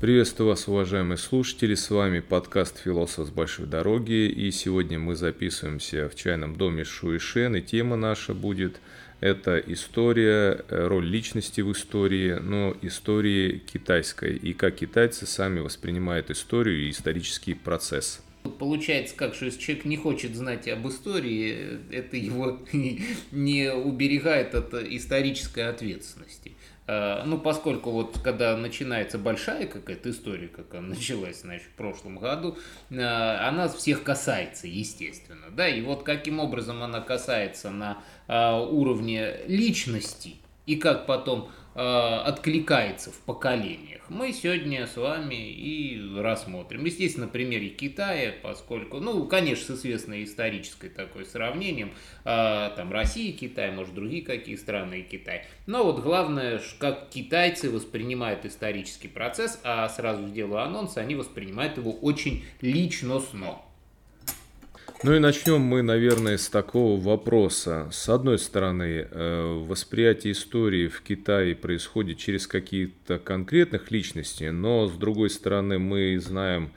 Приветствую вас, уважаемые слушатели. С вами подкаст «Философ с большой дороги». И сегодня мы записываемся в чайном доме Шуишен. И тема наша будет – это история, роль личности в истории, но истории китайской. И как китайцы сами воспринимают историю и исторический процесс. Получается как, что если человек не хочет знать об истории, это его не уберегает от исторической ответственности. Э, ну, поскольку вот когда начинается большая какая-то история, как она началась, значит, в прошлом году, э, она всех касается, естественно, да, и вот каким образом она касается на э, уровне личности и как потом откликается в поколениях мы сегодня с вами и рассмотрим. Естественно, на примере Китая, поскольку, ну, конечно, с известной исторической такой сравнением, э, там Россия, Китай, может, другие какие страны и Китай. Но вот главное, как китайцы воспринимают исторический процесс, а сразу сделаю анонс, они воспринимают его очень личностно. Ну и начнем мы, наверное, с такого вопроса. С одной стороны, э, восприятие истории в Китае происходит через какие-то конкретных личностей, но с другой стороны, мы знаем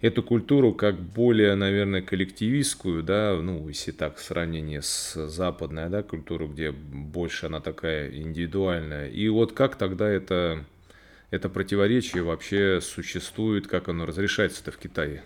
эту культуру как более, наверное, коллективистскую, да, ну, если так, в сравнении с западной, да, культурой, где больше она такая индивидуальная. И вот как тогда это, это противоречие вообще существует, как оно разрешается-то в Китае?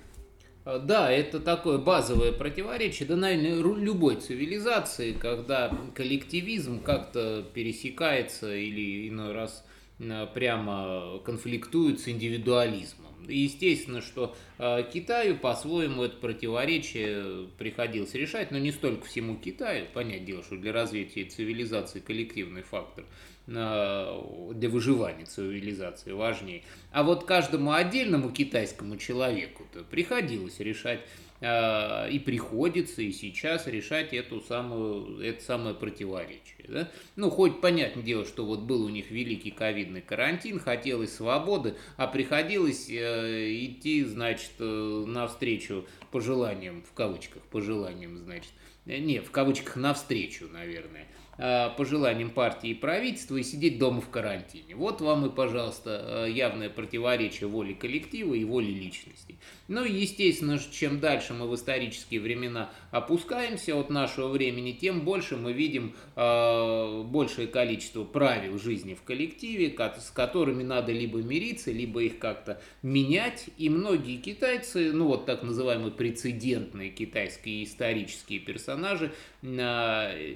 А, да, это такое базовое противоречие, да, наверное, любой цивилизации, когда коллективизм как-то пересекается или иной раз а, прямо конфликтует с индивидуализмом. Естественно, что э, Китаю по-своему это противоречие приходилось решать, но не столько всему Китаю, понятное дело, что для развития цивилизации коллективный фактор э, для выживания цивилизации важнее. А вот каждому отдельному китайскому человеку приходилось решать и приходится и сейчас решать эту самую, это самое противоречие. Да? Ну, хоть понятное дело, что вот был у них великий ковидный карантин, хотелось свободы, а приходилось э, идти, значит, э, навстречу пожеланиям, в кавычках, пожеланиям, значит, э, не, в кавычках, навстречу, наверное, Э, по желаниям партии и правительства и сидеть дома в карантине. Вот вам и, пожалуйста, э, явное противоречие воли коллектива и воли личности. Ну и, естественно, чем дальше мы в исторические времена опускаемся от нашего времени, тем больше мы видим э, большее количество правил жизни в коллективе, с которыми надо либо мириться, либо их как-то менять. И многие китайцы, ну вот так называемые прецедентные китайские исторические персонажи, э,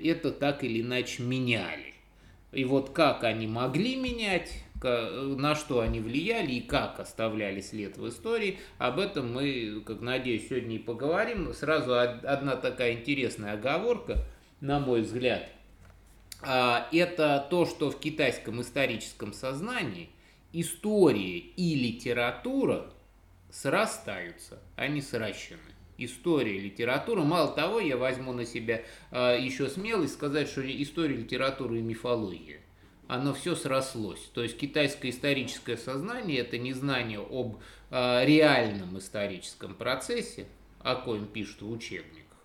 это так или иначе меняли. И вот как они могли менять, на что они влияли и как оставляли след в истории, об этом мы, как надеюсь, сегодня и поговорим. Сразу одна такая интересная оговорка, на мой взгляд. А, это то, что в китайском историческом сознании история и литература срастаются, они сращены история, литература. Мало того, я возьму на себя э, еще смелость сказать, что история, литература и мифология оно все срослось. То есть китайское историческое сознание – это не знание об э, реальном историческом процессе, о коем пишут в учебниках.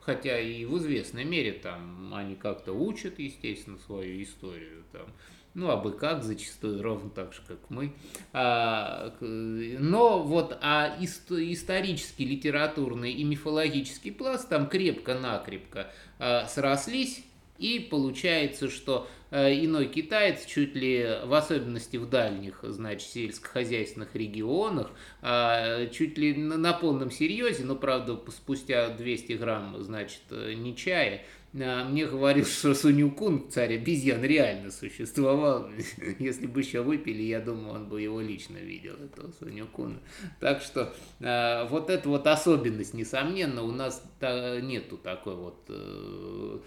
Хотя и в известной мере там они как-то учат, естественно, свою историю. Там, ну, а бы как зачастую, ровно так же, как мы. А, но вот а исторический, литературный и мифологический пласт там крепко-накрепко а, срослись, и получается, что э, иной китаец, чуть ли в особенности в дальних, значит, сельскохозяйственных регионах, а, чуть ли на полном серьезе, но, правда, спустя 200 грамм, значит, э, не чая, мне говорил, что Сунюкун, царь обезьян, реально существовал. Если бы еще выпили, я думаю, он бы его лично видел, этого Сунюкуна. Так что а, вот эта вот особенность, несомненно, у нас нету такой вот э,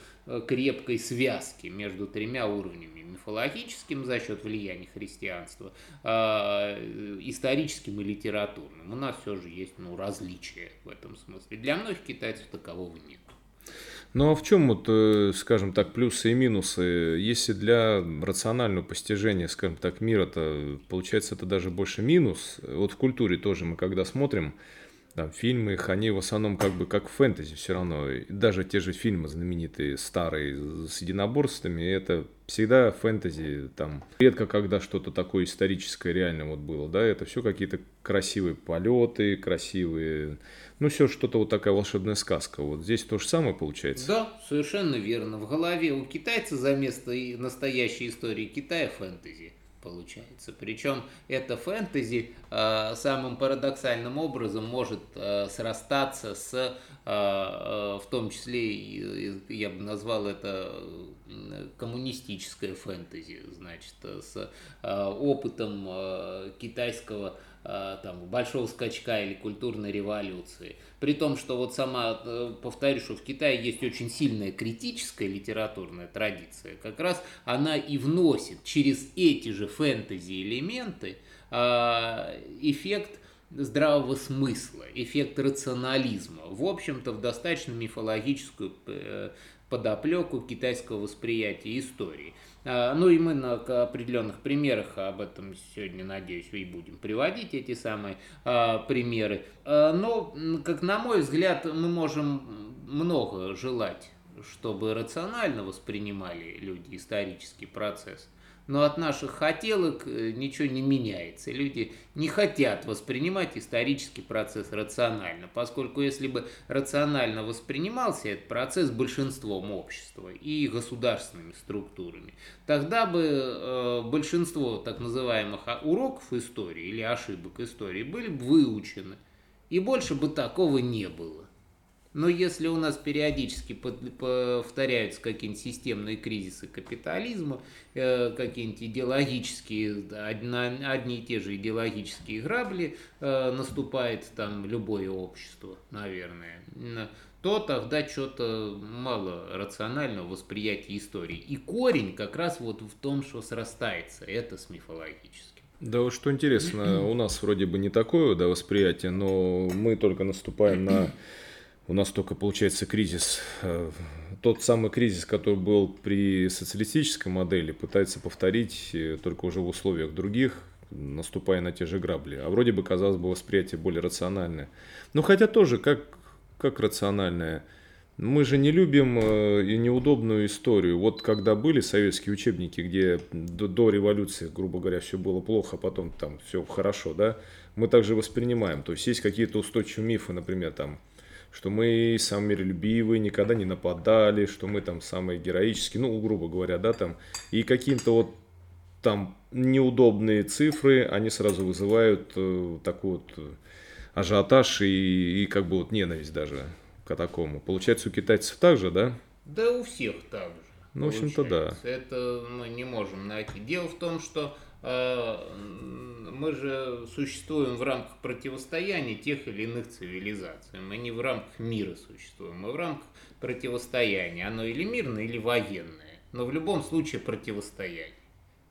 крепкой связки между тремя уровнями. Мифологическим за счет влияния христианства, а, историческим и литературным. У нас все же есть ну, различия в этом смысле. Для многих китайцев такового нет. Ну а в чем вот, э, скажем так, плюсы и минусы? Если для рационального постижения, скажем так, мира, то получается это даже больше минус. Вот в культуре тоже мы когда смотрим, там, фильмы их, они в основном как бы как фэнтези все равно. Даже те же фильмы знаменитые, старые, с единоборствами, это всегда фэнтези, там, редко когда что-то такое историческое реально вот было, да, это все какие-то красивые полеты, красивые, ну, все что-то вот такая волшебная сказка. Вот здесь то же самое получается. Да, совершенно верно. В голове у китайца за место настоящей истории Китая фэнтези получается. Причем это фэнтези э, самым парадоксальным образом может э, срастаться с, э, э, в том числе, я бы назвал это коммунистическое фэнтези, значит, с э, опытом э, китайского Э, там, большого скачка или культурной революции. При том, что вот сама, э, повторю, что в Китае есть очень сильная критическая литературная традиция, как раз она и вносит через эти же фэнтези-элементы э, эффект здравого смысла, эффект рационализма, в общем-то, в достаточно мифологическую подоплеку китайского восприятия истории. А, ну и мы на определенных примерах об этом сегодня, надеюсь, и будем приводить эти самые а, примеры. А, но, как на мой взгляд, мы можем много желать, чтобы рационально воспринимали люди исторический процесс но от наших хотелок э, ничего не меняется. Люди не хотят воспринимать исторический процесс рационально, поскольку если бы рационально воспринимался этот процесс большинством общества и государственными структурами, тогда бы э, большинство так называемых уроков истории или ошибок истории были бы выучены, и больше бы такого не было. Но если у нас периодически повторяются какие-нибудь системные кризисы капитализма, э, какие-нибудь идеологические, одни и те же идеологические грабли, э, наступает там любое общество, наверное, то тогда что-то мало рационального восприятия истории. И корень как раз вот в том, что срастается, это с мифологическим. Да вот что интересно, у нас вроде бы не такое да, восприятие, но мы только наступаем на у нас только получается кризис, э, тот самый кризис, который был при социалистической модели, пытается повторить э, только уже в условиях других, наступая на те же грабли. А вроде бы, казалось бы, восприятие более рациональное. Но хотя тоже, как, как рациональное, мы же не любим э, и неудобную историю. Вот когда были советские учебники, где до, до революции, грубо говоря, все было плохо, а потом там все хорошо, да, мы также воспринимаем. То есть есть какие-то устойчивые мифы, например, там, что мы самые миролюбивые, никогда не нападали, что мы там самые героические, ну, грубо говоря, да, там, и каким-то вот там неудобные цифры, они сразу вызывают э, такой вот э, ажиотаж и, и как бы вот ненависть даже к такому. Получается, у китайцев так же, да? Да у всех так же. Ну, в общем-то, да. Это мы не можем найти. Дело в том, что мы же существуем в рамках противостояния тех или иных цивилизаций. Мы не в рамках мира существуем, мы в рамках противостояния. Оно или мирное, или военное. Но в любом случае противостояние.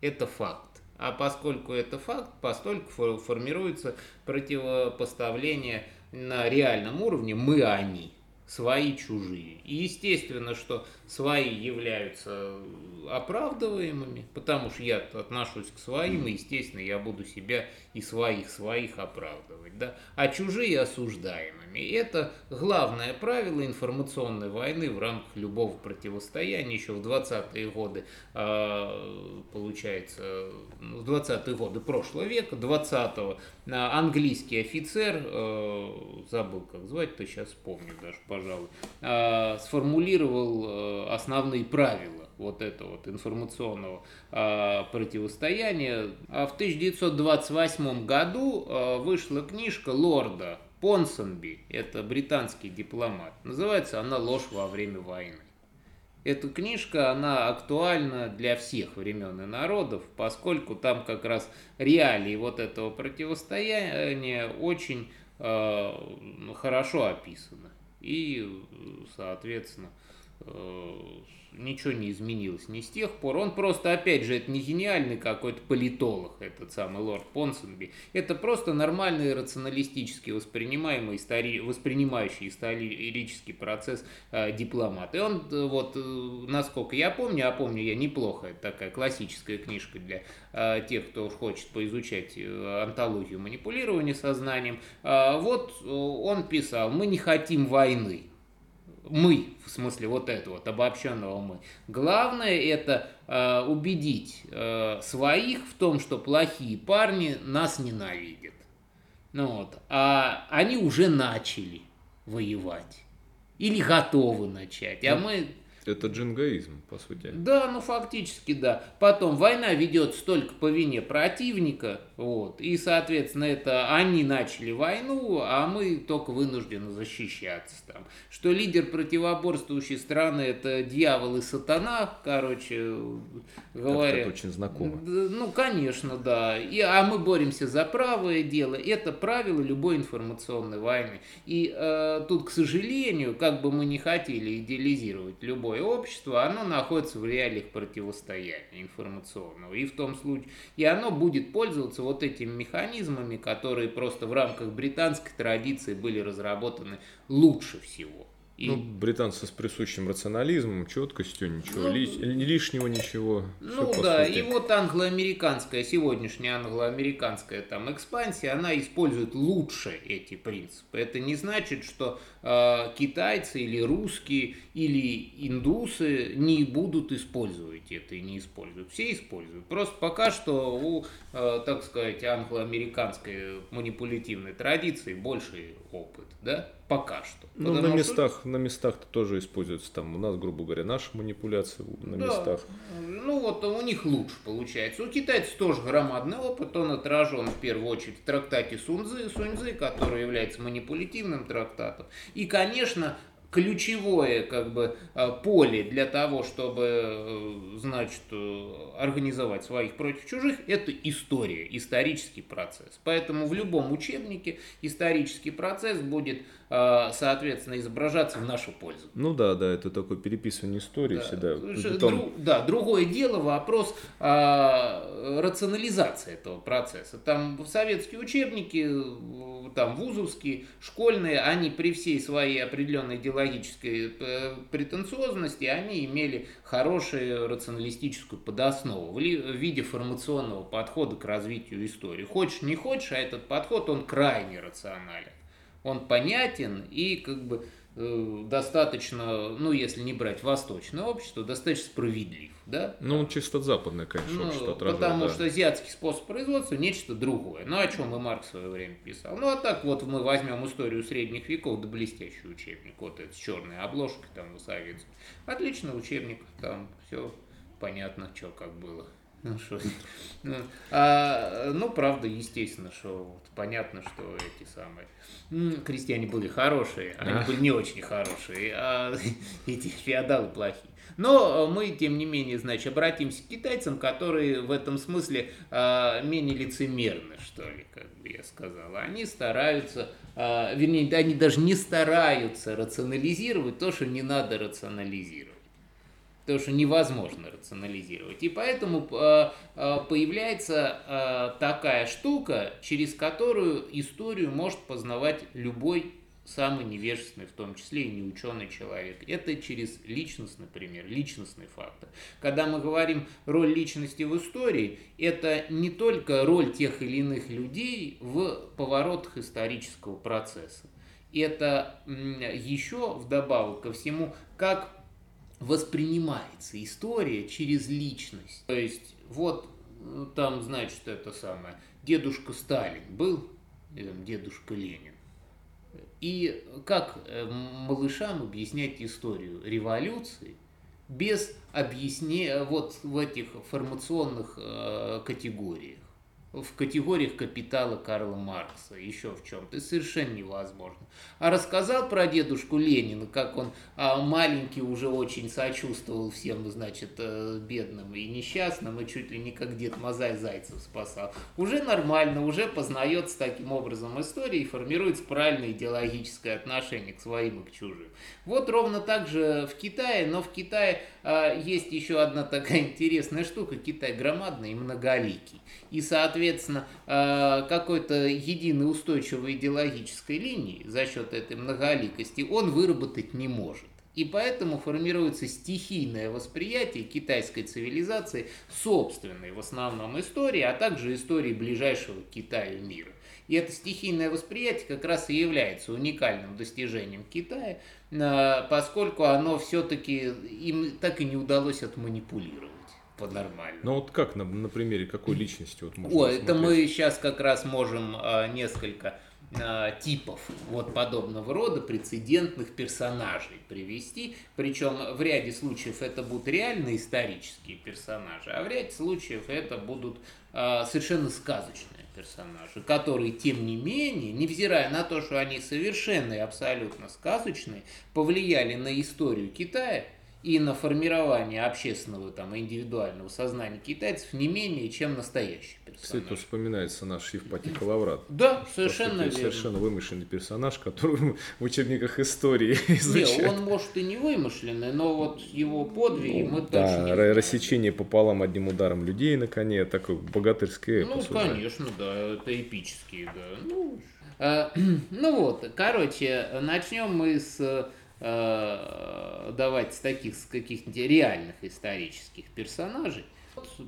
Это факт. А поскольку это факт, постольку формируется противопоставление на реальном уровне мы-они свои чужие. И естественно, что свои являются оправдываемыми, потому что я отношусь к своим, и, естественно, я буду себя и своих своих оправдывать, да, а чужие осуждаемыми. Это главное правило информационной войны в рамках любого противостояния еще в 20-е годы, а, получается, ну, в 20-е годы прошлого века, 20-го, а, английский офицер, а, забыл как звать, то сейчас помню даже, пожалуй, сформулировал основные правила вот этого вот информационного э, противостояния. А в 1928 году э, вышла книжка лорда Понсонби, это британский дипломат. Называется она «Ложь во время войны». Эта книжка, она актуальна для всех времен и народов, поскольку там как раз реалии вот этого противостояния очень э, хорошо описаны. И, соответственно, ничего не изменилось ни с тех пор. Он просто, опять же, это не гениальный какой-то политолог, этот самый лорд Понсенби. Это просто нормальный рационалистически воспринимаемый, истори... воспринимающий исторический процесс э, дипломат. И он, э, вот, э, насколько я помню, а помню я неплохо, это такая классическая книжка для э, тех, кто хочет поизучать э, антологию манипулирования сознанием. Э, вот э, он писал, мы не хотим войны мы, в смысле вот этого вот обобщенного мы. Главное это э, убедить э, своих в том, что плохие парни нас ненавидят. Ну вот, а они уже начали воевать или готовы начать, а ну, мы это джингаизм, по сути. Да, ну фактически да. Потом война ведется только по вине противника, вот, и, соответственно, это они начали войну, а мы только вынуждены защищаться там. Что лидер противоборствующей страны это дьявол и сатана, короче говоря. Это очень знакомо. Ну, конечно, да. И, а мы боремся за правое дело. Это правило любой информационной войны. И э, тут, к сожалению, как бы мы не хотели идеализировать любой мировое общество, оно находится в реалиях противостояния информационного. И в том случае, и оно будет пользоваться вот этими механизмами, которые просто в рамках британской традиции были разработаны лучше всего. И... Ну, британцы с присущим рационализмом, четкостью, ничего ну, лишнего, ничего. Ну да, сути. и вот англо-американская, сегодняшняя англо-американская там экспансия, она использует лучше эти принципы. Это не значит, что э, китайцы или русские или индусы не будут использовать это и не используют. Все используют. Просто пока что у, так сказать, англо-американской манипулятивной традиции больше опыт, да? Пока что. Ну, на местах, что... на местах-то тоже используется там у нас, грубо говоря, наши манипуляции на да. местах. Ну вот у них лучше получается. У китайцев тоже громадный опыт, он отражен в первую очередь в трактате Сунзы, Суньзы, который является манипулятивным трактатом. И, конечно, ключевое как бы э, поле для того, чтобы, э, значит, э, организовать своих против чужих, это история, исторический процесс. Поэтому в любом учебнике исторический процесс будет, соответственно, изображаться в нашу пользу. Ну да, да, это такое переписывание истории да. всегда. Потом... Дру, да, другое дело вопрос а, рационализации этого процесса. Там в советские учебники, там вузовские, школьные, они при всей своей определенной идеологической э, претенциозности, они имели хорошую рационалистическую подоснову в виде формационного подхода к развитию истории. Хочешь, не хочешь, а этот подход, он крайне рационален. Он понятен и как бы Э, достаточно, ну, если не брать восточное общество, достаточно справедлив, да? Ну, чисто западное, конечно, ну, общество отражает, Потому да. что азиатский способ производства нечто другое. Ну, о чем и Маркс в свое время писал. Ну, а так вот мы возьмем историю средних веков, да блестящий учебник, вот этот с черной обложкой там у советской. Отличный учебник, там все понятно, что как было. Ну, что, ну, а, ну, правда, естественно, что вот, понятно, что эти самые крестьяне были хорошие, они а? были не очень хорошие, а эти феодалы плохие. Но мы, тем не менее, значит, обратимся к китайцам, которые в этом смысле э, менее лицемерны, что ли, как бы я сказал. Они стараются, э, вернее, они даже не стараются рационализировать то, что не надо рационализировать. Потому что невозможно рационализировать. И поэтому э, э, появляется э, такая штука, через которую историю может познавать любой самый невежественный, в том числе и неученый человек. Это через личностный пример, личностный фактор. Когда мы говорим роль личности в истории, это не только роль тех или иных людей в поворотах исторического процесса. Это еще вдобавок ко всему, как воспринимается история через личность. То есть, вот ну, там, значит, это самое, дедушка Сталин был, дедушка Ленин. И как э, малышам объяснять историю революции без объяснения вот в этих формационных э, категориях? В категориях капитала Карла Маркса, еще в чем-то. Совершенно невозможно. А рассказал про дедушку Ленина, как он а, маленький уже очень сочувствовал всем, значит, э, бедным и несчастным, и чуть ли не как дед Мазай Зайцев спасал. Уже нормально, уже познается таким образом история и формируется правильное идеологическое отношение к своим и к чужим. Вот ровно так же в Китае, но в Китае а, есть еще одна такая интересная штука. Китай громадный и многоликий. И, соответственно, а, какой-то единой устойчивой идеологической линии за счет этой многоликости он выработать не может. И поэтому формируется стихийное восприятие китайской цивилизации собственной в основном истории, а также истории ближайшего к Китаю мира. И это стихийное восприятие как раз и является уникальным достижением Китая, а, поскольку оно все-таки им так и не удалось отманипулировать по-нормальному. Ну вот как, на, на примере какой личности вот можно О, это мы сейчас как раз можем а, несколько а, типов вот подобного рода прецедентных персонажей привести. Причем в ряде случаев это будут реально исторические персонажи, а в ряде случаев это будут а, совершенно сказочные персонажи, которые, тем не менее, невзирая на то, что они совершенно и абсолютно сказочные, повлияли на историю Китая – и на формирование общественного там, индивидуального сознания китайцев не менее, чем настоящий персонаж. Кстати, тут вспоминается наш Евпатий Калаврат. Да, совершенно верно. Совершенно вымышленный персонаж, который в учебниках истории изучают. Не, он может и не вымышленный, но вот его подвиги ну, мы да, точно не рассечение пополам одним ударом людей на коне, такой богатырский эпос. Ну, конечно, да, это эпические, да. Ну, а, ну вот, короче, начнем мы с э, давать таких каких-нибудь реальных исторических персонажей,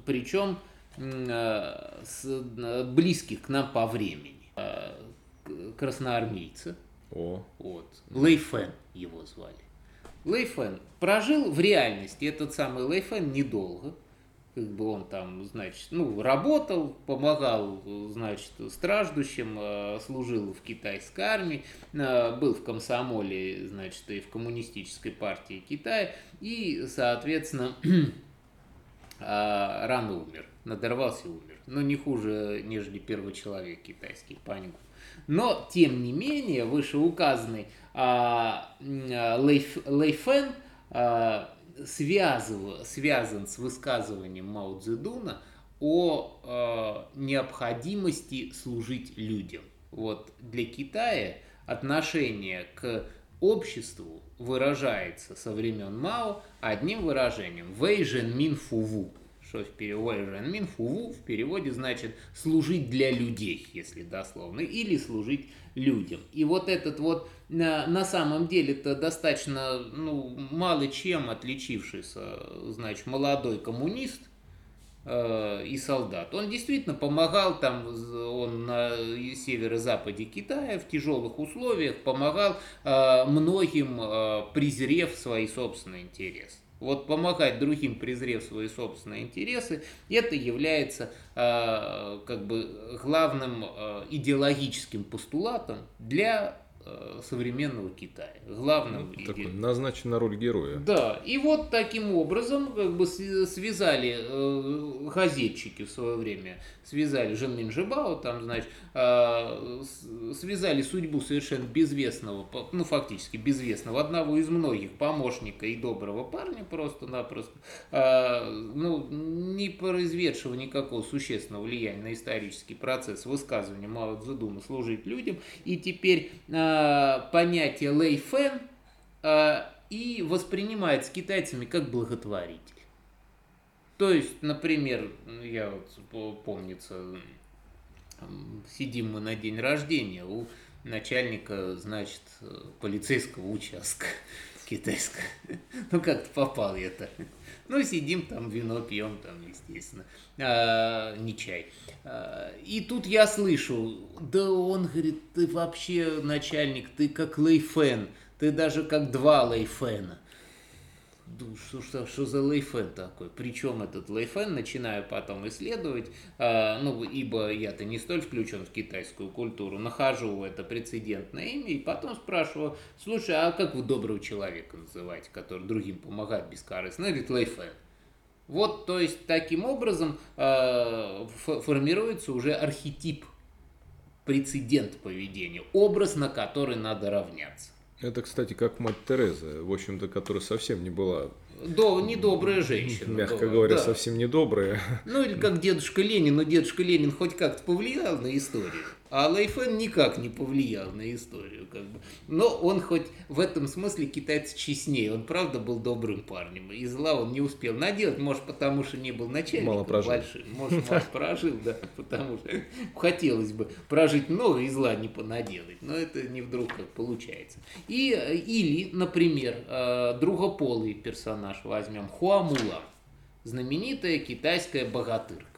причем э, с, э, близких к нам по времени. Э, красноармейца. О. Вот. Лейфен его звали. Лейфен прожил в реальности этот самый Лейфен недолго как бы он там, значит, ну, работал, помогал, значит, страждущим, э, служил в китайской армии, э, был в комсомоле, значит, и в коммунистической партии Китая, и, соответственно, э, рано умер, надорвался и умер. Но не хуже, нежели первый человек китайский, Паньгу. Но, тем не менее, вышеуказанный Лейф, Лейфен связыв, связан с высказыванием Мао Цзэдуна о э, необходимости служить людям. Вот для Китая отношение к обществу выражается со времен Мао одним выражением «Вэй жен мин фуву», что в переводе «Жен мин фуву» в переводе значит «служить для людей», если дословно, или «служить людям». И вот этот вот на, самом деле-то достаточно ну, мало чем отличившийся, значит, молодой коммунист э, и солдат. Он действительно помогал там, он на северо-западе Китая в тяжелых условиях помогал э, многим, э, презрев свои собственные интересы. Вот помогать другим, презрев свои собственные интересы, это является э, как бы главным э, идеологическим постулатом для современного Китая. Главным ну, такой, назначен на роль героя. Да, и вот таким образом как бы связали э, газетчики в свое время, связали Жен Минжибао, там, значит, э, связали судьбу совершенно безвестного, ну, фактически безвестного, одного из многих помощника и доброго парня просто-напросто, э, ну, не произведшего никакого существенного влияния на исторический процесс высказывания Мао Цзэдуна служить людям, и теперь э, Э, понятие лейфен э, и воспринимается китайцами как благотворитель. То есть, например, я вот помнится, сидим мы на день рождения у начальника, значит, полицейского участка китайского. Ну, как-то попал я-то. Ну, сидим там, вино пьем там, естественно, а, не чай. А, и тут я слышу, да он говорит, ты вообще начальник, ты как Лейфен, ты даже как два Лейфена что, что, что за лейфен такой? Причем этот лейфен начинаю потом исследовать, э, ну, ибо я-то не столь включен в китайскую культуру, нахожу это прецедентное имя и потом спрашиваю, слушай, а как вы доброго человека называете, который другим помогает бескорыстно? Ну, говорит, лейфен. Вот, то есть, таким образом э, формируется уже архетип, прецедент поведения, образ, на который надо равняться. Это, кстати, как мать Тереза, в общем-то, которая совсем не была до, недобрая женщина. Мягко говоря, да. совсем недобрая. Ну или как дедушка Ленин, но дедушка Ленин хоть как-то повлиял на историю. А Лэй Фэн никак не повлиял на историю, как бы. Но он хоть в этом смысле китаец честнее. Он правда был добрым парнем. И зла он не успел наделать, может, потому что не был начальником Мало прожил. большим. Может, мало прожил, да, потому что хотелось бы прожить много и зла не понаделать. Но это не вдруг как получается. И, или, например, э, другополый персонаж возьмем, Хуамула. Знаменитая китайская богатырка.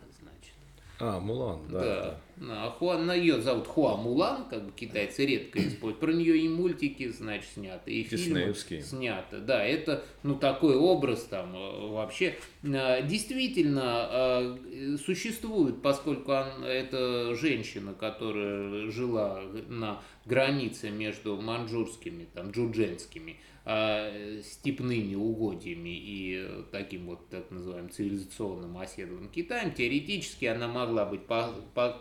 А, Мулан, да. Да. А Хуа, на ее зовут Хуа Мулан, как бы китайцы редко используют. Про нее и мультики, значит, сняты, и фильмы сняты. Да, это, ну, такой образ там э, вообще. э, Действительно э, существует, поскольку он- это женщина, которая жила на границе между манчжурскими, там, джудженскими, э, степными угодьями и таким вот так называемым цивилизационным оседлым Китаем, теоретически она могла быть по- по-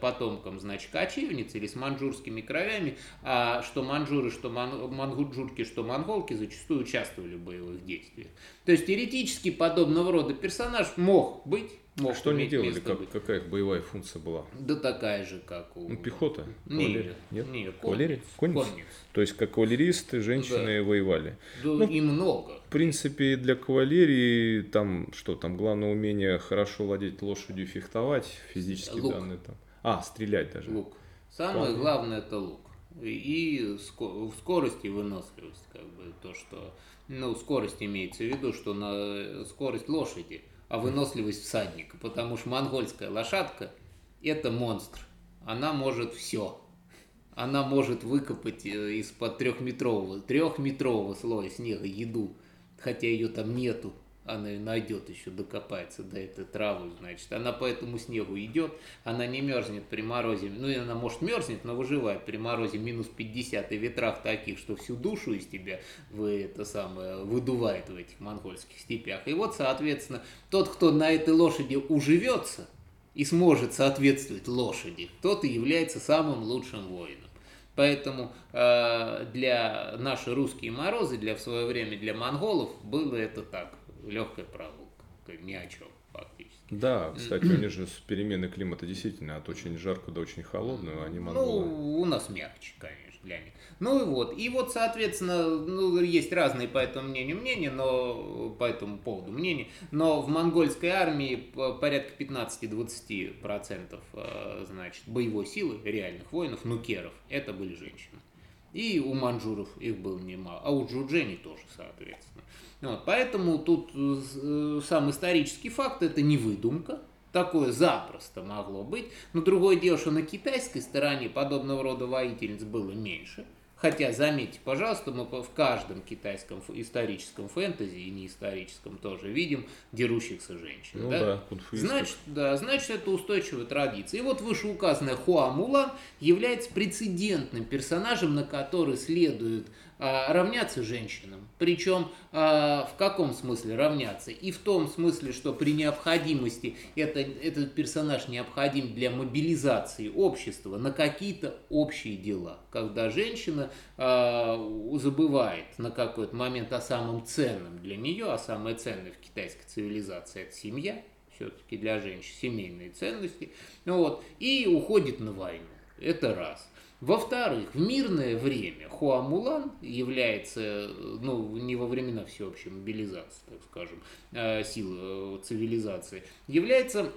потомком, значит, кочевниц или с манчжурскими кровями, а что манчжуры, что ман- манчжурки, что монголки зачастую участвовали в боевых действиях. То есть теоретически подобного рода персонаж мог быть, мог Что они делали? Как, быть. какая их боевая функция была? Да такая же, как у... Ну, пехота? Нет, Кавалерия? Нет? нет, Кавалерия? конниц, Конница? конниц. То есть, как кавалеристы, женщины воевали. Да, Ну, и много. В принципе, для кавалерии там что, там главное умение хорошо владеть лошадью, фехтовать, физические Лук. данные там. А, стрелять даже. Лук. Самое Вполне. главное это лук. И ско- скорость и выносливость, как бы то, что, ну, скорость имеется в виду, что на скорость лошади, а выносливость всадника, потому что монгольская лошадка это монстр, она может все. Она может выкопать э, из-под трехметрового, трехметрового слоя снега еду, хотя ее там нету, она ее найдет еще, докопается до этой травы, значит. Она по этому снегу идет, она не мерзнет при морозе, ну и она может мерзнет, но выживает при морозе минус 50 и ветрах таких, что всю душу из тебя вы это самое выдувает в этих монгольских степях. И вот, соответственно, тот, кто на этой лошади уживется и сможет соответствовать лошади, тот и является самым лучшим воином. Поэтому э, для наши русские морозы, для в свое время для монголов, было это так, легкая прогулка, ни о чем фактически. Да, кстати, у них же перемены климата действительно от очень жарко до очень холодного, они монголы. Ну, у нас мягче, конечно, для них. Ну и вот, и вот, соответственно, ну, есть разные по этому мнению мнения, но по этому поводу мнения, но в монгольской армии по- порядка 15-20% э, значит, боевой силы реальных воинов, нукеров, это были женщины. И у манжуров их было немало, а у джуджени тоже, соответственно. Вот, поэтому тут э, сам исторический факт это не выдумка, такое запросто могло быть. Но другое дело, что на китайской стороне подобного рода воительниц было меньше. Хотя, заметьте, пожалуйста, мы в каждом китайском историческом фэнтези и неисторическом тоже видим дерущихся женщин. Ну да? да. Значит, да, значит, это устойчивая традиция. И вот вышеуказанная Хуа Мулан является прецедентным персонажем, на который следует равняться женщинам. Причем а, в каком смысле равняться? И в том смысле, что при необходимости это, этот персонаж необходим для мобилизации общества на какие-то общие дела. Когда женщина а, забывает на какой-то момент о самом ценном для нее, а самое ценное в китайской цивилизации это семья, все-таки для женщин семейные ценности, ну вот, и уходит на войну. Это раз. Во-вторых, в мирное время Хуамулан является, э, ну, не во времена всеобщей мобилизации, так скажем, э, сил э, цивилизации, является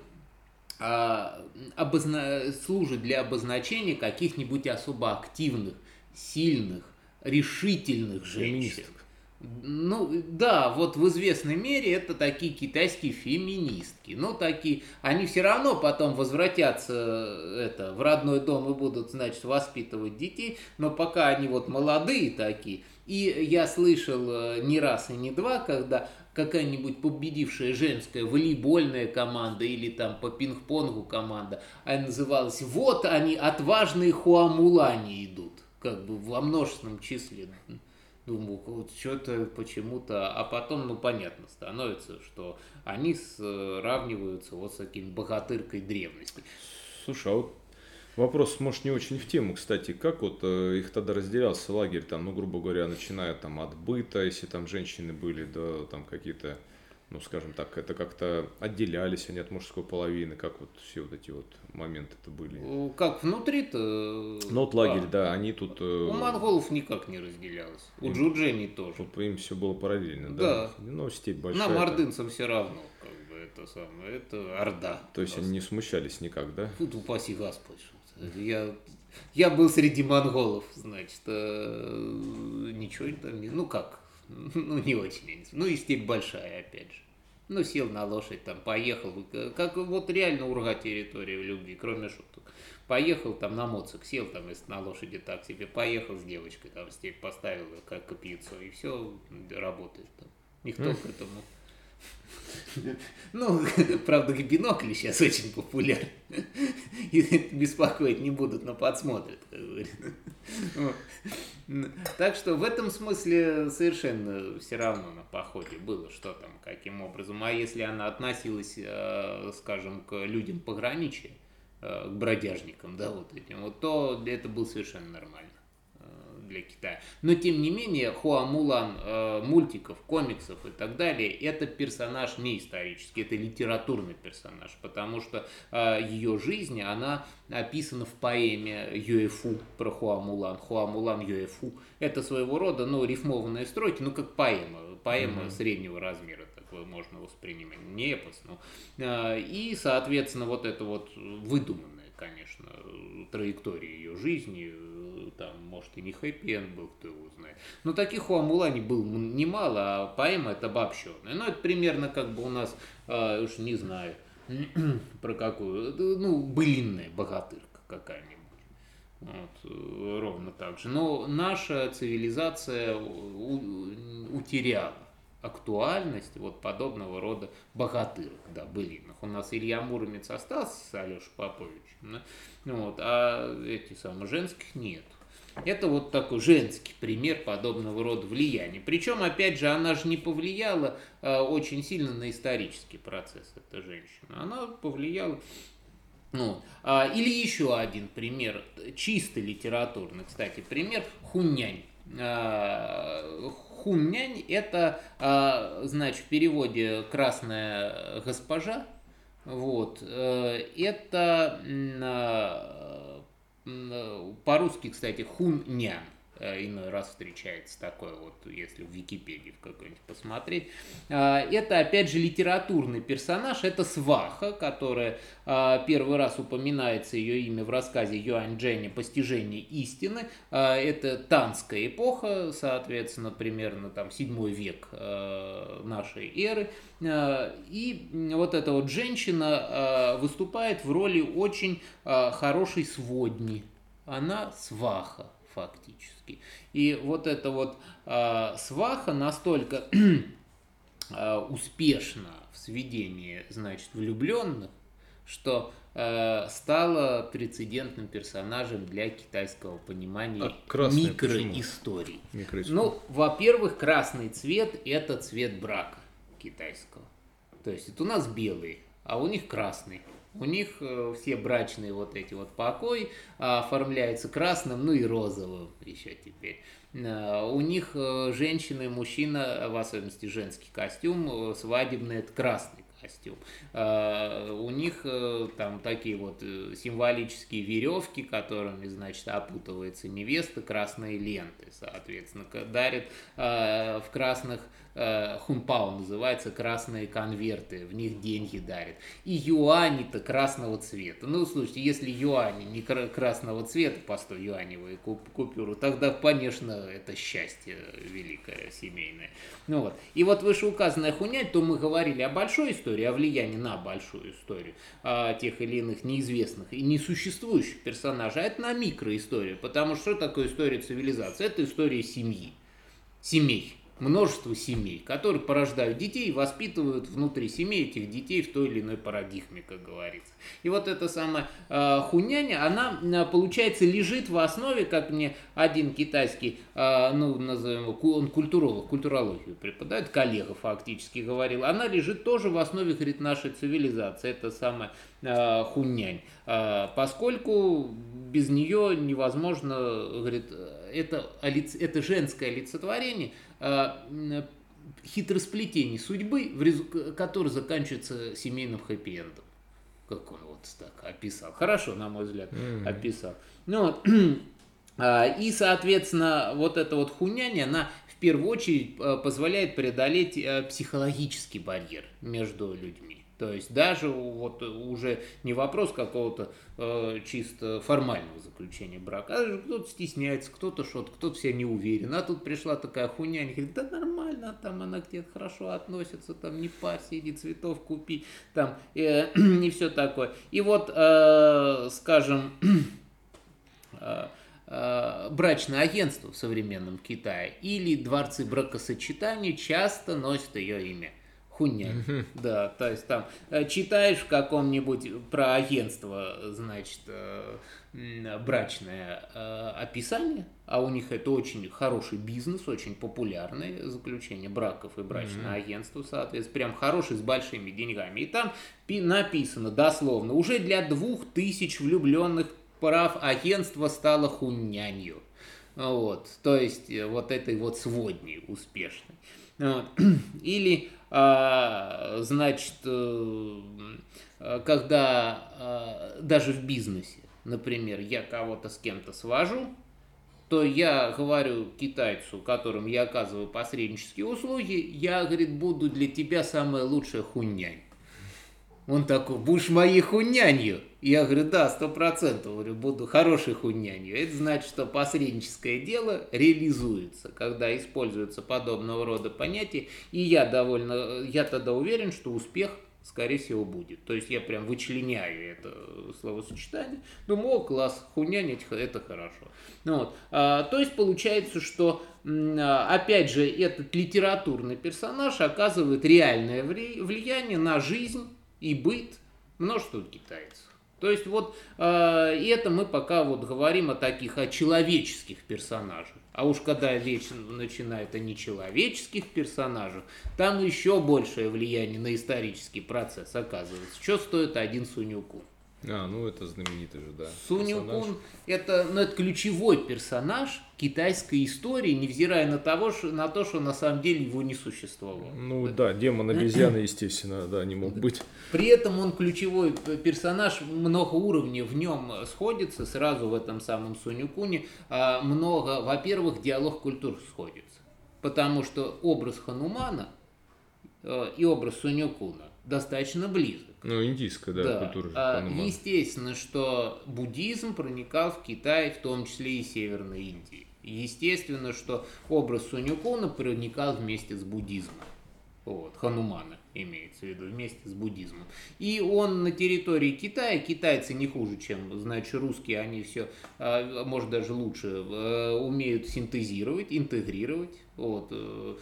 а, обозна- служит для обозначения каких-нибудь особо активных, сильных, решительных женщин. Феминисток. Ну, да, вот в известной мере это такие китайские феминистки. Ну, такие, они все равно потом возвратятся э, это, в родной дом и будут, значит, воспитывать детей, но пока они вот молодые такие. И я слышал э, не раз и не два, когда какая-нибудь победившая женская волейбольная команда или там по пинг-понгу команда, она называлась «Вот они, отважные хуамулани идут», как бы во множественном числе. Думаю, вот что-то почему-то, а потом, ну, понятно становится, что они сравниваются вот с таким богатыркой древности. Слушай, а вот вопрос, может, не очень в тему, кстати, как вот э, их тогда разделялся лагерь, там, ну, грубо говоря, начиная там от быта, если там женщины были, да, там какие-то ну, скажем так, это как-то отделялись они от мужской половины, как вот все вот эти вот моменты это были? Ну, как внутри-то? Ну, вот лагерь, да, да они тут... Э, У монголов никак не разделялось, у джуджени тоже. Вот им все было параллельно, да? Да. Ну, степь большая. Нам, ордынцам, все равно, как бы, это самое, это орда. То есть они не смущались никак, да? Тут упаси Господь. Я я был среди монголов, значит, э, ничего там не... Ну как, ну, не очень. Ну, и степь большая, опять же. Ну, сел на лошадь, там, поехал. Как вот реально урга территория любви, кроме шуток. Поехал там на моцик, сел там на лошади так себе, поехал с девочкой, там степь поставил, как копьецо, и все работает там. Никто к этому ну, правда, бинокли сейчас очень популярны. И беспокоить не будут, но подсмотрят, как говорится. Так что в этом смысле совершенно все равно на походе было, что там, каким образом. А если она относилась, э, скажем, к людям пограничья, э, к бродяжникам, да, вот этим, вот, то это было совершенно нормально для Китая. Но тем не менее, Хуа Мулан э, мультиков, комиксов и так далее, это персонаж не исторический, это литературный персонаж, потому что э, ее жизнь, она описана в поэме Юэфу про Хуа Мулан. Хуа Мулан Юэфу. Это своего рода, ну, рифмованные строки, ну, как поэма, поэма mm-hmm. среднего размера такое можно воспринимать, не эпос. Ну. Э, и, соответственно, вот это вот выдуманное конечно, траектория ее жизни, там, может, и не хэппи был, кто его знает. Но таких у Амулани было немало, а поэма это обобщенная. Ну, это примерно как бы у нас, э, уж не знаю, про какую, ну, былинная богатырка какая-нибудь. Вот, э, ровно так же. Но наша цивилизация утеряла актуальность вот подобного рода богатырок, да, былинных. У нас Илья Муромец остался с Алешей Поповичем, да? вот, а эти самые женских нет. Это вот такой женский пример подобного рода влияния. Причем, опять же, она же не повлияла э, очень сильно на исторический процесс, эта женщина. Она повлияла ну, а, или еще один пример, чисто литературный, кстати, пример Хуннянь. А, Хуннянь это, а, значит, в переводе красная госпожа. Вот. Э, это а, по-русски, кстати, хуннян. Э, иной раз встречается такое вот, если в Википедии в какой-нибудь посмотреть. А, это, опять же, литературный персонаж, это Сваха, которая а, первый раз упоминается ее имя в рассказе Юань Дженни «Постижение истины». А, это танская эпоха, соответственно, примерно там 7 век нашей эры. И вот эта вот женщина выступает в роли очень хорошей сводни. Она сваха фактически. И вот эта вот э, сваха настолько э, успешна в сведении, значит, влюбленных, что э, стала прецедентным персонажем для китайского понимания а микроисторий. Ну, во-первых, красный цвет – это цвет брака китайского. То есть это у нас белый, а у них красный. У них э, все брачные вот эти вот покои оформляются красным, ну и розовым еще теперь. Э, у них э, женщина и мужчина, в особенности женский костюм, свадебный, это красный костюм. У них там такие вот символические веревки, которыми, значит, опутывается невеста, красные ленты, соответственно, дарят в красных э, хунпао называется, красные конверты, в них деньги дарят. И юани-то красного цвета. Ну, слушайте, если юани не красного цвета по 100 юаневые купюру, тогда, конечно, это счастье великое семейное. Ну вот. И вот вышеуказанная хунять, то мы говорили о большой истории, о влиянии на большую историю, о тех или иных неизвестных и несуществующих персонажей, а это на микроисторию, потому что что такое история цивилизации? Это история семьи, семей множество семей, которые порождают детей и воспитывают внутри семей этих детей в той или иной парадигме, как говорится. И вот эта самая э, хуняня, она, э, получается, лежит в основе, как мне один китайский, э, ну, назовем его, он культуролог, культурологию преподает, коллега фактически говорил, она лежит тоже в основе, говорит, нашей цивилизации, это самая э, хунянь, э, поскольку без нее невозможно, говорит, это, это женское олицетворение – хитросплетений судьбы, который заканчивается семейным хэппи-эндом. Как он вот так описал. Хорошо, на мой взгляд, mm-hmm. описал. Ну, вот. А, и, соответственно, вот эта вот хуняние, она в первую очередь э, позволяет преодолеть э, психологический барьер между людьми. То есть даже вот уже не вопрос какого-то э, чисто формального заключения брака, а кто-то стесняется, кто-то что-то, кто-то себя не уверен. А тут пришла такая хуйня, они говорят, да нормально, там она где-то хорошо относится, там не парься, иди цветов купи, там э, и все такое. И вот, э, скажем, э, э, брачное агентство в современном Китае или дворцы бракосочетания часто носят ее имя хуйня. Да, то есть там э, читаешь в каком-нибудь про агентство, значит, э, брачное э, описание, а у них это очень хороший бизнес, очень популярное заключение браков и брачное mm-hmm. агентство, соответственно, прям хороший с большими деньгами. И там написано дословно, уже для двух тысяч влюбленных прав агентство стало хунянью. Вот, то есть вот этой вот сводней успешной. Вот. Или значит, э, когда а, даже в бизнесе, например, я кого-то с кем-то свожу, то я говорю китайцу, которым я оказываю посреднические услуги, я, говорит, буду для тебя самая лучшая хунянь. Он такой, будешь моей хунянью? Я говорю, да, сто процентов, говорю, буду хорошей хунянью. Это значит, что посредническое дело реализуется, когда используются подобного рода понятия, и я довольно, я тогда уверен, что успех скорее всего, будет. То есть я прям вычленяю это словосочетание. Думаю, о, класс, хунянить, это хорошо. Ну, вот. а, то есть получается, что, опять же, этот литературный персонаж оказывает реальное влияние на жизнь и быт множества китайцев. То есть вот э, это мы пока вот говорим о таких, о человеческих персонажах. А уж когда речь начинает о нечеловеческих персонажах, там еще большее влияние на исторический процесс оказывается. Что стоит один Сунюкун? А, ну это знаменитый же, да. Сунюкун это, ну, это ключевой персонаж китайской истории, невзирая на, того, что, на то, что на самом деле его не существовало. Ну да, демон обезьяны, естественно, да, не мог быть. При этом он ключевой персонаж, много уровней в нем сходится, сразу в этом самом Сунюкуне. А, много, во-первых, диалог культур сходится. Потому что образ Ханумана э, и образ Сунюкуна достаточно близок. Ну, индийская, да, да. культура. А, естественно, что буддизм проникал в Китай, в том числе и Северной Индии. Естественно, что образ Сунюкона проникал вместе с буддизмом. Вот, Ханумана имеется в виду, вместе с буддизмом. И он на территории Китая, китайцы не хуже, чем, значит, русские, они все, а, может, даже лучше, э, умеют синтезировать, интегрировать. Вот. Э,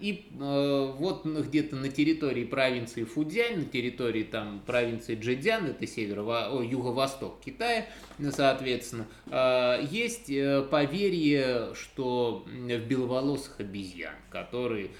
и э, вот где-то на территории провинции Фудзянь, на территории там провинции Джэцзян, это северо, юго-восток Китая, соответственно, есть поверье, что в беловолосых обезьян, которые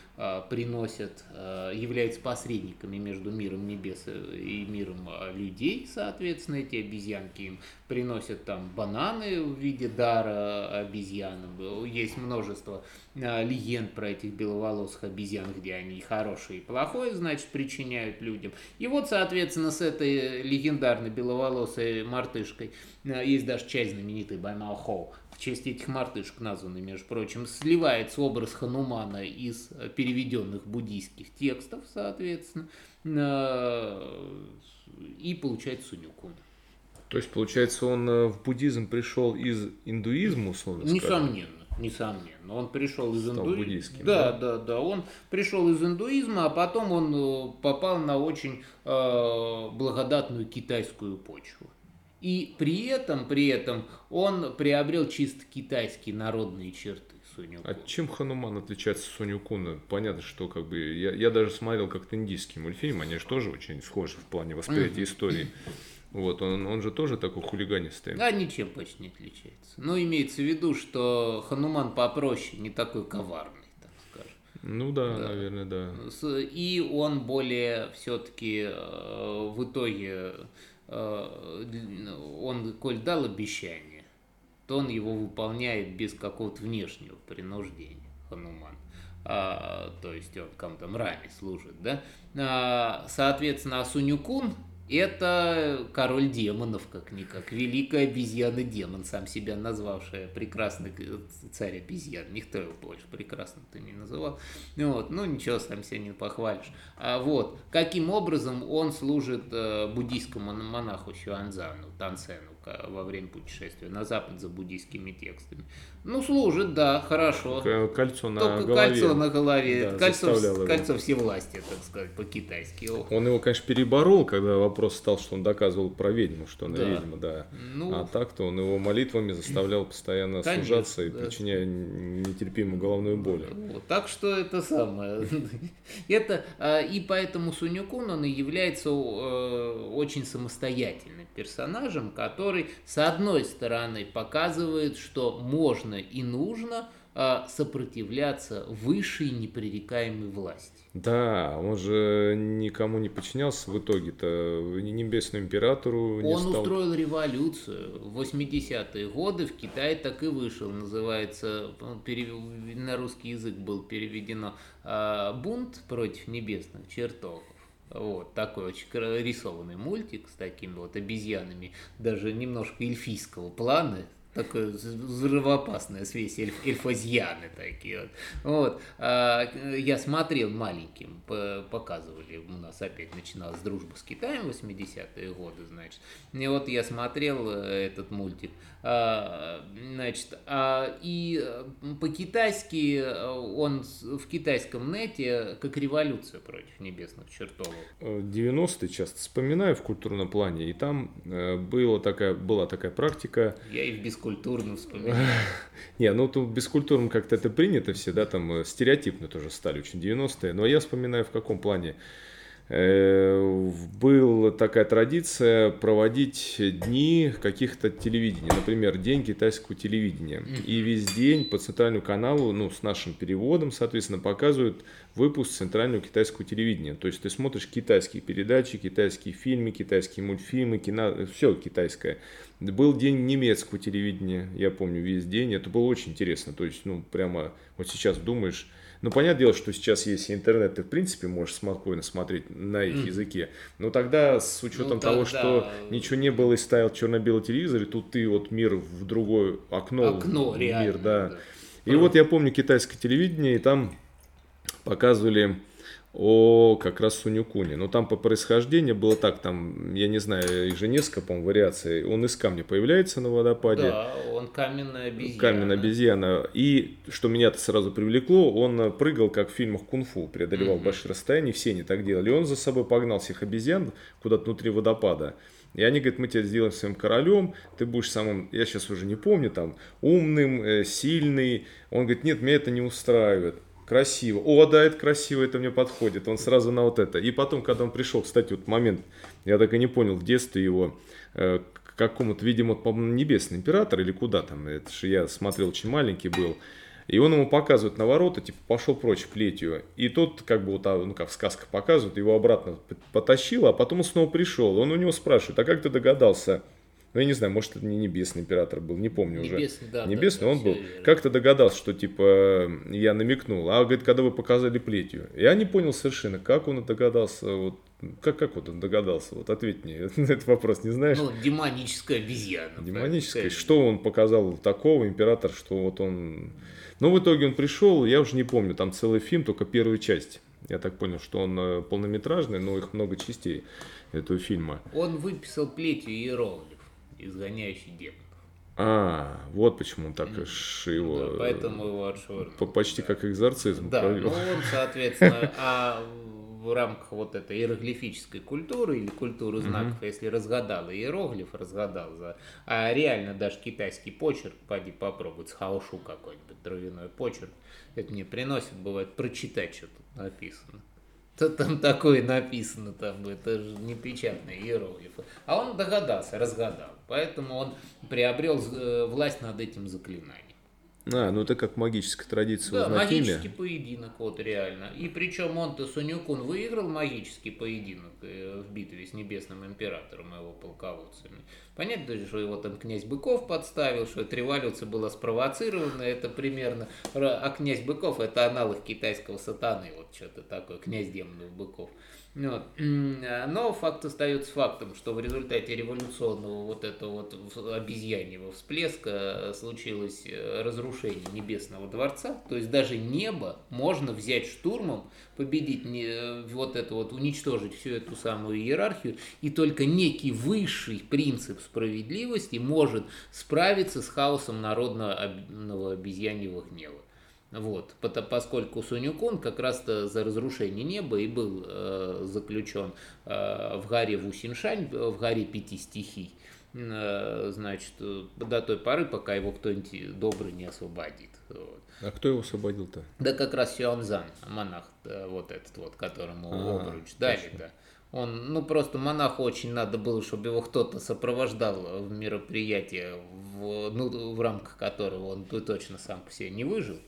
приносят, являются посредниками между миром небес и миром а, людей, соответственно, эти обезьянки им приносят там бананы в виде дара обезьянам. Есть множество легенд про этих беловолосых обезьян, где они хорошие и плохое, значит, причиняют людям. И вот, соответственно, с этой легендарной беловолосой мартышкой есть даже часть знаменитой Баймао Хоу, честь этих мартышек названы, между прочим, сливается образ Ханумана из э, переведенных буддийских текстов, соответственно, э, и получается Сунюкун. То есть, получается, он э, в буддизм пришел из индуизма, условно Несомненно. Несомненно. Он пришел из индуизма. Да, да, да, да. Он пришел из индуизма, а потом он попал на очень э, благодатную китайскую почву. И при этом, при этом он приобрел чисто китайские народные черты Суню А чем Хануман отличается от Соню Куна? Понятно, что как бы я, я даже смотрел как-то индийский мультфильм, они же тоже очень схожи в плане восприятия истории. Вот, он, он же тоже такой хулиганистый. Да, ничем почти не отличается. Но имеется в виду, что Хануман попроще, не такой коварный, так скажем. Ну да, наверное, да. И он более все-таки в итоге, э, он, коль дал обещание, то он его выполняет без какого-то внешнего принуждения, Хануман. А, то есть он кому-то мраме служит, да? А, соответственно, Асунюкун это король демонов, как-никак. Великая обезьяна-демон, сам себя назвавшая прекрасный царь обезьян. Никто его больше прекрасным-то не называл. Ну, вот, ну ничего, сам себя не похвалишь. А вот, каким образом он служит э, буддийскому монаху Сюанзану, Тансену, ка- во время путешествия на запад за буддийскими текстами? Ну, служит, да, хорошо. Кольцо на Только голове. кольцо на голове, Да, кольцо, кольцо всевластия, так сказать, по-китайски. Он его, конечно, переборол, когда вопрос стал, что он доказывал про ведьму, что она Да. ведьма, да. Ну, А так-то он его молитвами заставлял постоянно Конечно, сужаться и да. причиняя нетерпимую головную боль. Вот, так что это самое. это а, и поэтому Сунюкун он и является э, очень самостоятельным персонажем, который с одной стороны показывает, что можно и нужно а, сопротивляться высшей непререкаемой власти. Да, он же никому не подчинялся в итоге-то, ни небесному императору не Он стал. устроил революцию. В 80-е годы в Китае так и вышел. Называется, перев- на русский язык был переведено а, «Бунт против небесных чертогов». Вот, такой очень рисованный мультик с такими вот обезьянами, даже немножко эльфийского плана, такое взрывоопасная смесь эльф, эльфозьяны такие вот. Вот, а, я смотрел маленьким, по- показывали, у нас опять начиналась дружба с Китаем в 80-е годы, значит. И вот я смотрел э, этот мультик, значит, а, и э, по-китайски э, он в китайском нете как революция против небесных чертогов. Э, 90-е часто вспоминаю в культурном плане, и там э, была такая, была такая практика, Я и в бескультурном вспоминаю. Не, ну тут бескультурным как-то это принято все, да, там э, стереотипно тоже стали очень 90-е. Но я вспоминаю в каком плане. Э, Была такая традиция проводить дни каких-то телевидений, например, день китайского телевидения. И весь день по центральному каналу, ну, с нашим переводом, соответственно, показывают выпуск центрального китайского телевидения. То есть ты смотришь китайские передачи, китайские фильмы, китайские мультфильмы, кино, все китайское. Был день немецкого телевидения, я помню, весь день. Это было очень интересно. То есть, ну, прямо вот сейчас думаешь, ну, понятное дело, что сейчас есть интернет, ты, в принципе, можешь спокойно смотреть на их языке. Но тогда, с учетом Ну, того, тогда- что ничего не было и ставил черно-белый телевизор, и тут ты вот мир в другое окно, Окно, в реально. мир, да. да. И вот я помню китайское телевидение, и там показывали о как раз Сунюкуне. Но там по происхождению было так, там, я не знаю, их же несколько, по вариаций. Он из камня появляется на водопаде. Да, он каменная обезьяна. Каменная обезьяна. И что меня-то сразу привлекло, он прыгал, как в фильмах кунг-фу, преодолевал Мгм. большие расстояния, все не так делали. И он за собой погнал всех обезьян куда-то внутри водопада. И они говорят, мы тебя сделаем своим королем, ты будешь самым, я сейчас уже не помню, там, умным, э, сильный. Он говорит, нет, меня это не устраивает. Красиво. О, да, это красиво, это мне подходит. Он сразу на вот это. И потом, когда он пришел, кстати, вот момент, я так и не понял в детстве его, э, к какому-то, видимо, по-моему, небесный император или куда там, это же я смотрел, очень маленький был. И он ему показывает на ворота, типа, пошел прочь плетью. И тот, как бы, вот, а, ну, как сказка показывает, его обратно потащил, а потом он снова пришел. Он у него спрашивает, а как ты догадался? Ну, я не знаю, может, это не небесный император был, не помню уже. Небесный, да, да, Небесный да, он всё был. верно. Как ты догадался, что, типа, я намекнул? А, говорит, когда вы показали плетью. Я не понял совершенно, как он догадался, вот, как, как вот он догадался? Вот ответь мне на этот вопрос, не знаешь? Ну, демоническая обезьяна. Демонической. правильно Что он показал такого, император, что вот он... Ну, в итоге он пришел, я уже не помню, там целый фильм, только первая часть. Я так понял, что он э, полнометражный, но их много частей этого фильма. Он выписал плетью иероглиф, изгоняющий демонов. А, вот почему так аж его... Да, поэтому его отшвырнули. по- Почти как экзорцизм Да, провел. ну он, соответственно, а в рамках вот этой иероглифической культуры или культуры знаков, mm-hmm. если разгадал иероглиф, разгадал, за... а реально даже китайский почерк, пойди попробуй, с хаушу какой-нибудь травяной почерк, это мне приносит, бывает, прочитать, что тут написано. Что там такое написано, там, это же не печатные иероглифы. А он догадался, разгадал. Поэтому он приобрел э, власть над этим заклинанием. А, ну это как магическая традиция да, магический поединок, вот реально. И причем он-то, Сунюкун, выиграл магический поединок э, в битве с Небесным Императором и его полководцами. Понятно, что его там князь Быков подставил, что эта революция была спровоцирована, это примерно... А князь Быков это аналог китайского сатаны, вот что-то такое, князь демонов Быков. Вот. Но факт остается фактом, что в результате революционного вот этого вот обезьяньего всплеска случилось э, разрушение Небесного Дворца. То есть даже небо можно взять штурмом, победить э, вот это вот, уничтожить всю эту самую иерархию, и только некий высший принцип справедливости может справиться с хаосом народного обезьяньего гнева. Вот, поскольку Сунюкун как раз-то за разрушение неба и был э, заключен э, в горе Вусиншань, в горе пяти стихий, э, значит, до той поры, пока его кто-нибудь добрый не освободит. Вот. А кто его освободил-то? Да как раз Сюанзан, монах, да, вот этот вот, которому а, обруч дали, да. Он, ну просто монаху очень надо было, чтобы его кто-то сопровождал в мероприятие, в, ну, в рамках которого он точно сам по себе не выжил.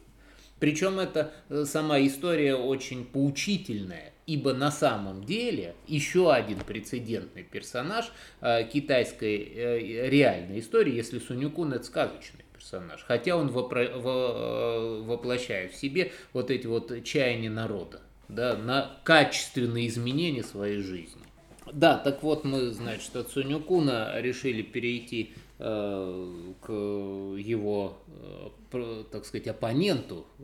Причем эта э, сама история очень поучительная, ибо на самом деле еще один прецедентный персонаж э, китайской э, реальной истории, если Сунюкун это сказочный персонаж, хотя он воплощает в себе вот эти вот чаяния народа да, на качественные изменения своей жизни. Да, так вот мы, значит, от Сунюкуна решили перейти к его, э, так сказать, оппоненту, э,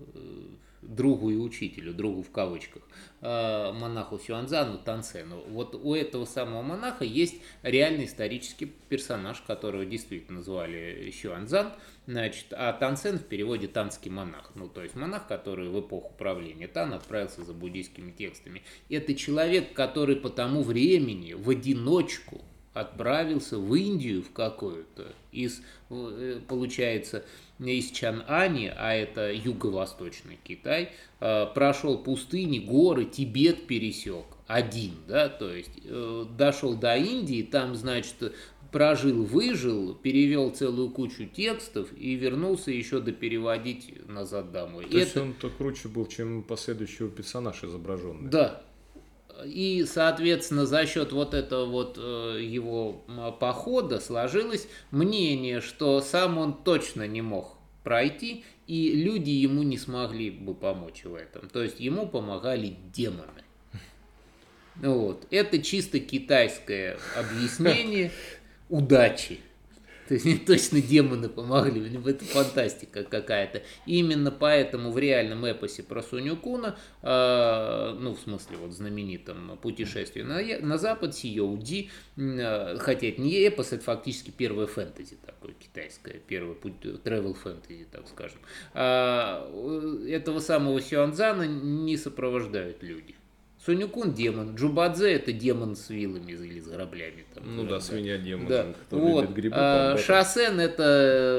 другу и учителю, другу в кавычках, э, монаху Сюанзану Тансену. Вот у этого самого монаха есть реальный исторический персонаж, которого действительно звали Сюанзан, значит, а Тансен в переводе танский монах, ну то есть монах, который в эпоху правления Тан отправился за буддийскими текстами. Это человек, который по тому времени в одиночку отправился в Индию в какую-то, из, э, получается, из Чан-Ани, а это юго-восточный Китай, э, прошел пустыни, горы, Тибет пересек один, да, то есть э, дошел до Индии, там, значит, прожил, выжил, перевел целую кучу текстов и вернулся еще до переводить назад домой. То есть он-то круче был, чем последующий персонаж изображенный. Да, и, соответственно, за счет вот этого вот э, его похода сложилось мнение, что сам он точно не мог пройти, и люди ему не смогли бы помочь в этом. То есть ему помогали демоны. Вот. Это чисто китайское объяснение удачи. То есть мне точно демоны помогли, либо это фантастика какая-то. Именно поэтому в реальном эпосе про Сунюкуна, э, ну, в смысле, вот знаменитом путешествии на, на запад, Сиоуди, э, хотя это не эпос, это фактически первое фэнтези такое китайское, путь, travel фэнтези, так скажем. А, этого самого Сюанзана не сопровождают люди. Сонюкун демон, Джубадзе это демон с вилами или с граблями. Там, ну да, свинья демон, да. вот. любит грибы. А, Шасен это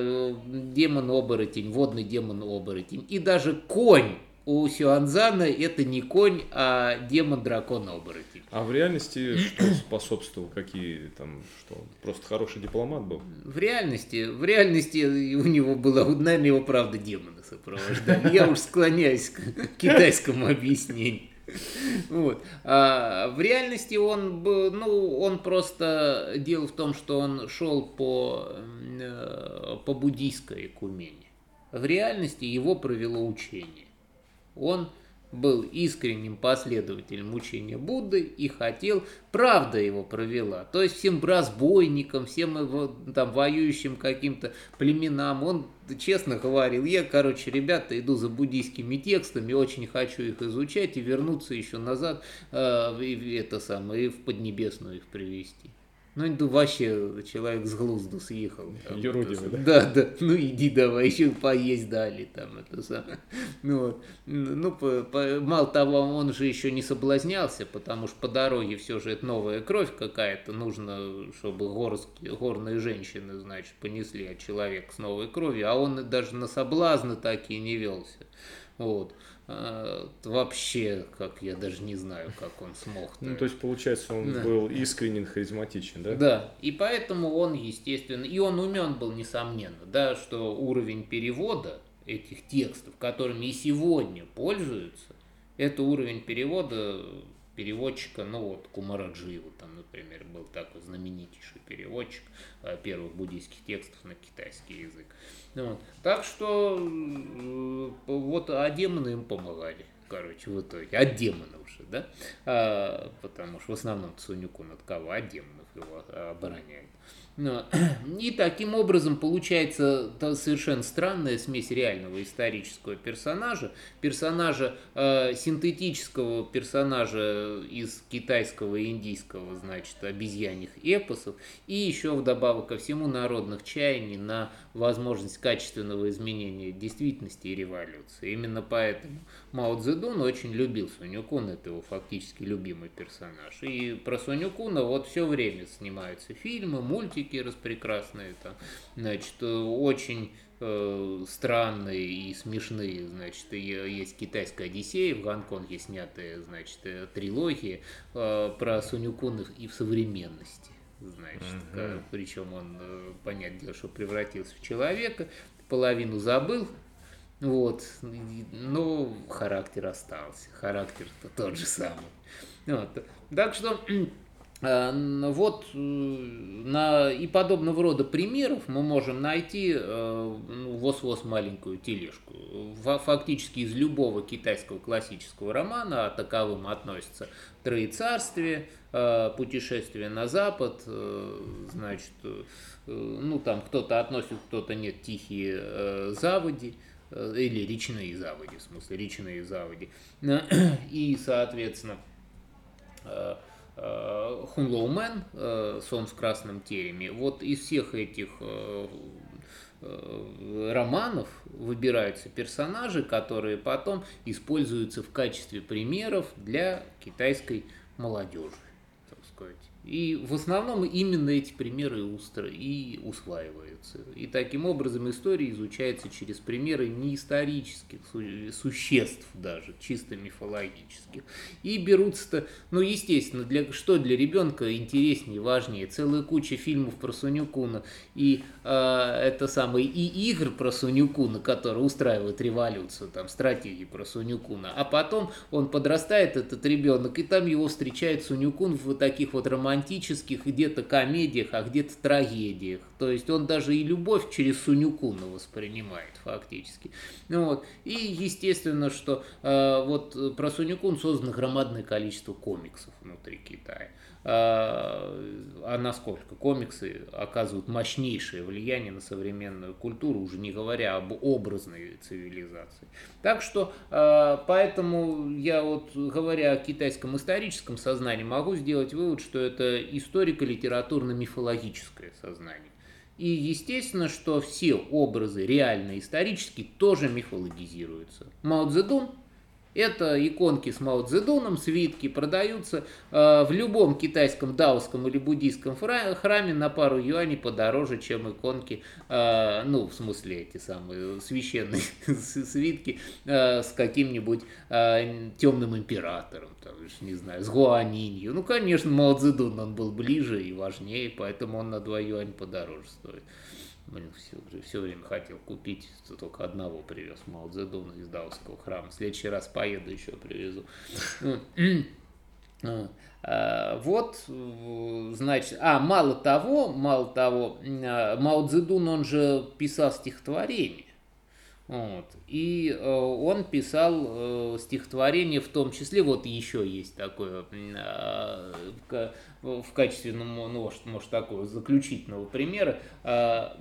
э, демон-оборотень, водный демон-оборотень. И даже конь у Сюанзана это не конь, а демон-дракон-оборотень. А в реальности что способствовал? Какие там, что просто хороший дипломат был? В реальности, в реальности у него было, наверное, его правда демоны сопровождали. Я уж склоняюсь к китайскому объяснению. Вот. А в реальности он был, ну, он просто, дело в том, что он шел по, э, по буддийской кумене. В реальности его провело учение. Он был искренним последователем учения Будды и хотел, правда его провела. То есть всем разбойникам, всем его, там, воюющим каким-то племенам, он честно говорил, я, короче, ребята, иду за буддийскими текстами, очень хочу их изучать и вернуться еще назад, э, это самое, и в Поднебесную их привести. Ну, да вообще человек с глузду съехал. Там, Юродивый, да? Да, да. Ну, иди давай, еще поесть дали там это самое. Ну, ну по, по, мало того, он же еще не соблазнялся, потому что по дороге все же это новая кровь какая-то. Нужно, чтобы горские, горные женщины, значит, понесли от человека с новой кровью, а он даже на соблазны такие не велся. Вот. А, вообще, как я даже не знаю, как он смог. Ну, то есть, получается, он да. был искренен, харизматичен, да? Да, и поэтому он, естественно, и он умен был, несомненно, да, что уровень перевода этих текстов, которыми и сегодня пользуются, это уровень перевода переводчика, ну вот Кумараджиева там, например, был такой знаменитейший переводчик э, первых буддийских текстов на китайский язык. Вот. Так что э, вот а демоны им помогали, короче, в итоге. А демоны уже, да? А, потому что в основном Цунюку над кого? А демонов его обороняет. И таким образом получается совершенно странная смесь реального исторического персонажа, персонажа э, синтетического персонажа из китайского и индийского, значит, обезьяньих эпосов, и еще вдобавок ко всему народных чаяний на возможность качественного изменения действительности и революции. Именно поэтому Мао Цзэдун очень любил Сунюкуна, это его фактически любимый персонаж. И про Сунюкуна вот все время снимаются фильмы, мультики распрекрасные, там, значит, очень э, странные и смешные, значит, есть китайская Одиссея, в Гонконге снятая, значит, э, трилогия э, про Сунюкунов и в современности значит, угу. причем он, э, понятное дело, что превратился в человека, половину забыл, вот, но характер остался, характер-то тот же самый. Вот. Так что э, вот э, на и подобного рода примеров мы можем найти ну, воз-воз маленькую тележку. Фактически из любого китайского классического романа, а таковым относятся Троецарствие, Э, путешествие на запад, э, значит, э, ну там кто-то относит, кто-то нет, тихие заводи, или речные заводи, в смысле речные заводи. И, соответственно, Хунлоумен, сон в красном тереме. Вот из всех этих романов выбираются персонажи, которые потом используются в качестве примеров для китайской молодежи. И в основном именно эти примеры устро и усваиваются. И таким образом история изучается через примеры не исторических существ даже, чисто мифологических. И берутся-то, ну естественно, для, что для ребенка интереснее, важнее, целая куча фильмов про Сунюкуна и э, это самое, и игр про Сунюкуна, которые устраивают революцию, там стратегии про Сунюкуна. А потом он подрастает, этот ребенок, и там его встречает Сунюкун в таких вот романтических романтических где-то комедиях, а где-то трагедиях. То есть он даже и любовь через Сунюкуна воспринимает фактически. Ну, вот. И естественно, что э, вот про Сунюкун создано громадное количество комиксов внутри Китая. А насколько комиксы оказывают мощнейшее влияние на современную культуру, уже не говоря об образной цивилизации. Так что, а, поэтому я вот, говоря о китайском историческом сознании, могу сделать вывод, что это историко-литературно-мифологическое сознание. И естественно, что все образы реально исторические тоже мифологизируются. Мао Цзэдун это иконки с Мао Цзэдуном, свитки продаются э, в любом китайском даосском или буддийском храме на пару юаней подороже, чем иконки, э, ну, в смысле, эти самые священные свитки э, с каким-нибудь э, темным императором, там, не знаю, с Гуанинью. Ну, конечно, Мао Цзэдун, он был ближе и важнее, поэтому он на 2 юань подороже стоит. Блин, все, все время хотел купить, только одного привез Мао Цзэдуна из Даосского храма. В следующий раз поеду, еще привезу. Ну, ну, а, вот, значит, а, мало того, мало того, а, Мао Цзэдун, он же писал стихотворение. Вот. И э, он писал э, стихотворение, в том числе, вот еще есть такое, э, в качестве, ну, ну может, такого заключительного примера, а,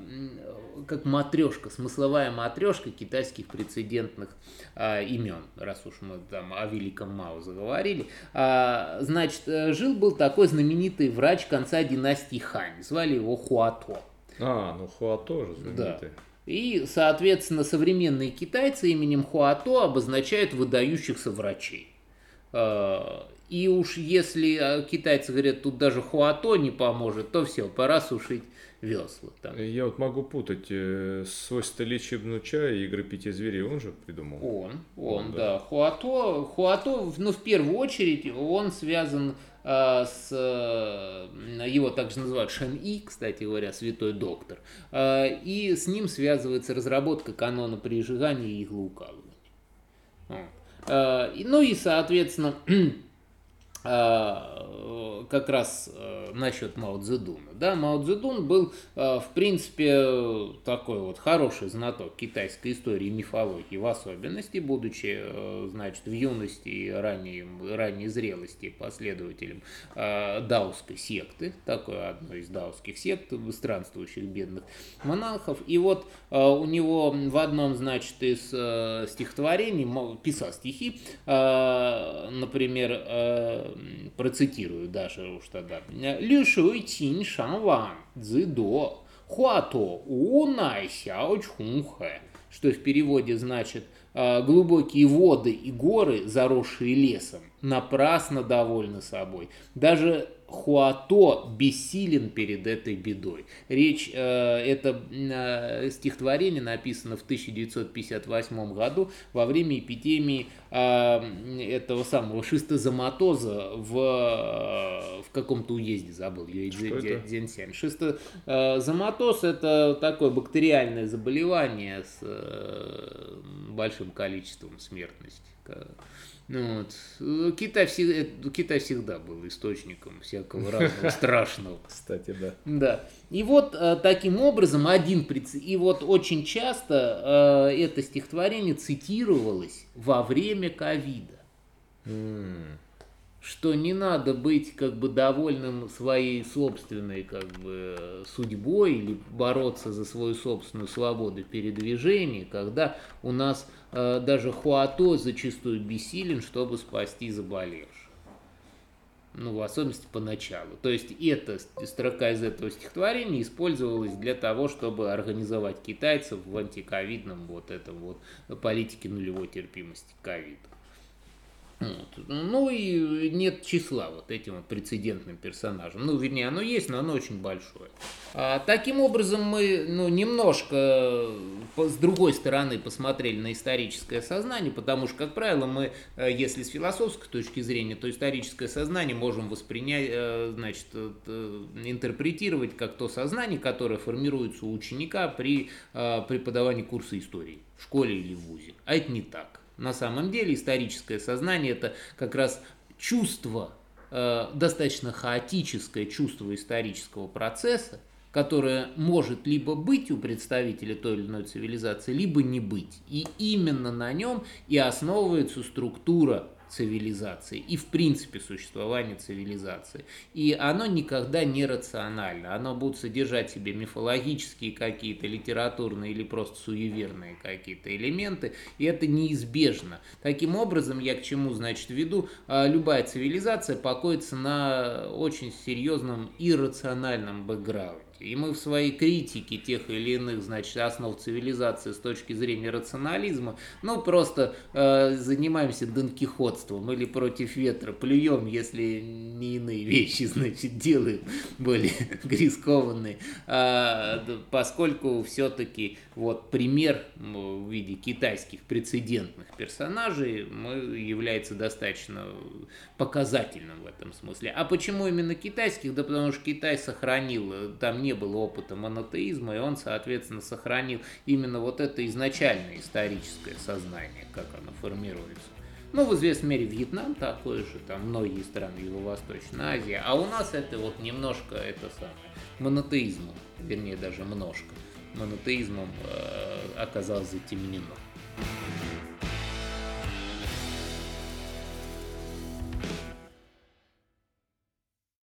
как матрешка, смысловая матрешка китайских прецедентных а, имен, раз уж мы там о великом Мао заговорили. А, значит, жил-был такой знаменитый врач конца династии Хань, звали его Хуато. А, ну Хуато же знаменитый. Да. И, соответственно, современные китайцы именем Хуато обозначают выдающихся врачей. И уж если а, китайцы говорят, тут даже Хуато не поможет, то все, пора сушить весла. Там. Я вот могу путать э, свойства лечебного чая и игры пяти зверей, он же придумал? Он, он, он да. да. Хуато, Хуато, ну, в первую очередь, он связан а, с э, его также называют Шен И, кстати говоря, святой доктор, а, и с ним связывается разработка канона прижигания и иглоукалывания. Ну и, соответственно, как раз насчет Мао Цзэдуна. Да, Мао Цзэдун был, в принципе, такой вот хороший знаток китайской истории и мифологии в особенности, будучи, значит, в юности и ранней, ранней зрелости последователем даосской секты, такой одной из даосских сект, странствующих бедных монахов. И вот у него в одном, значит, из стихотворений, писал стихи, например, процитирую даже уж тогда. Лю шуй чин шан ван цзи до, хуа то у най сяо чхун хэ. Что в переводе значит «А, глубокие воды и горы, заросшие лесом, напрасно довольны собой. Даже Хуато бессилен перед этой бедой. Речь, э, это э, стихотворение написано в 1958 году во время эпидемии э, этого самого шистозоматоза в, э, в каком-то уезде, забыл, я Дзенсянь. Шистозоматоз это такое бактериальное заболевание с э, большим количеством смертности. Ну, вот. Китай, всегда, Китай всегда был источником всякого разного страшного. Кстати, да. Да. И вот э, таким образом один и вот очень часто э, это стихотворение цитировалось во время ковида. Что не надо быть как бы довольным своей собственной как бы судьбой или бороться за свою собственную свободу передвижения, когда у нас э, даже хуато зачастую бессилен, чтобы спасти заболевших. Ну, в особенности поначалу. То есть эта строка из этого стихотворения использовалась для того, чтобы организовать китайцев в антиковидном вот этом вот политике нулевой терпимости к. Вот. Ну и нет числа вот этим вот прецедентным персонажам. Ну, вернее, оно есть, но оно очень большое. А, таким образом, мы ну, немножко с другой стороны посмотрели на историческое сознание, потому что, как правило, мы, э, если с философской точки зрения, то историческое сознание можем воспринять, э, значит, э, интерпретировать как то сознание, которое формируется у ученика при преподавании курса истории в школе или в ВУЗе. А это не так. На самом деле историческое сознание это как раз чувство, э, достаточно хаотическое чувство исторического процесса, которое может либо быть у представителя той или иной цивилизации, либо не быть. И именно на нем и основывается структура цивилизации и в принципе существование цивилизации. И оно никогда не рационально. Оно будет содержать в себе мифологические какие-то, литературные или просто суеверные какие-то элементы, и это неизбежно. Таким образом, я к чему, значит, веду, а, любая цивилизация покоится на очень серьезном иррациональном бэкграунде. И мы в своей критике тех или иных, значит, основ цивилизации с точки зрения рационализма, ну, просто э, занимаемся донкихотством или против ветра, плюем, если не иные вещи, значит, делаем более рискованные, а, поскольку все-таки вот пример в виде китайских прецедентных персонажей является достаточно показательным в этом смысле. А почему именно китайских? Да потому что Китай сохранил, там не было опыта монотеизма, и он, соответственно, сохранил именно вот это изначальное историческое сознание, как оно формируется. Ну, в известной мере Вьетнам такой же, там многие страны Юго-Восточной Азии, а у нас это вот немножко это самое, монотеизмом, вернее даже множко, монотеизмом э, оказалось затемнено.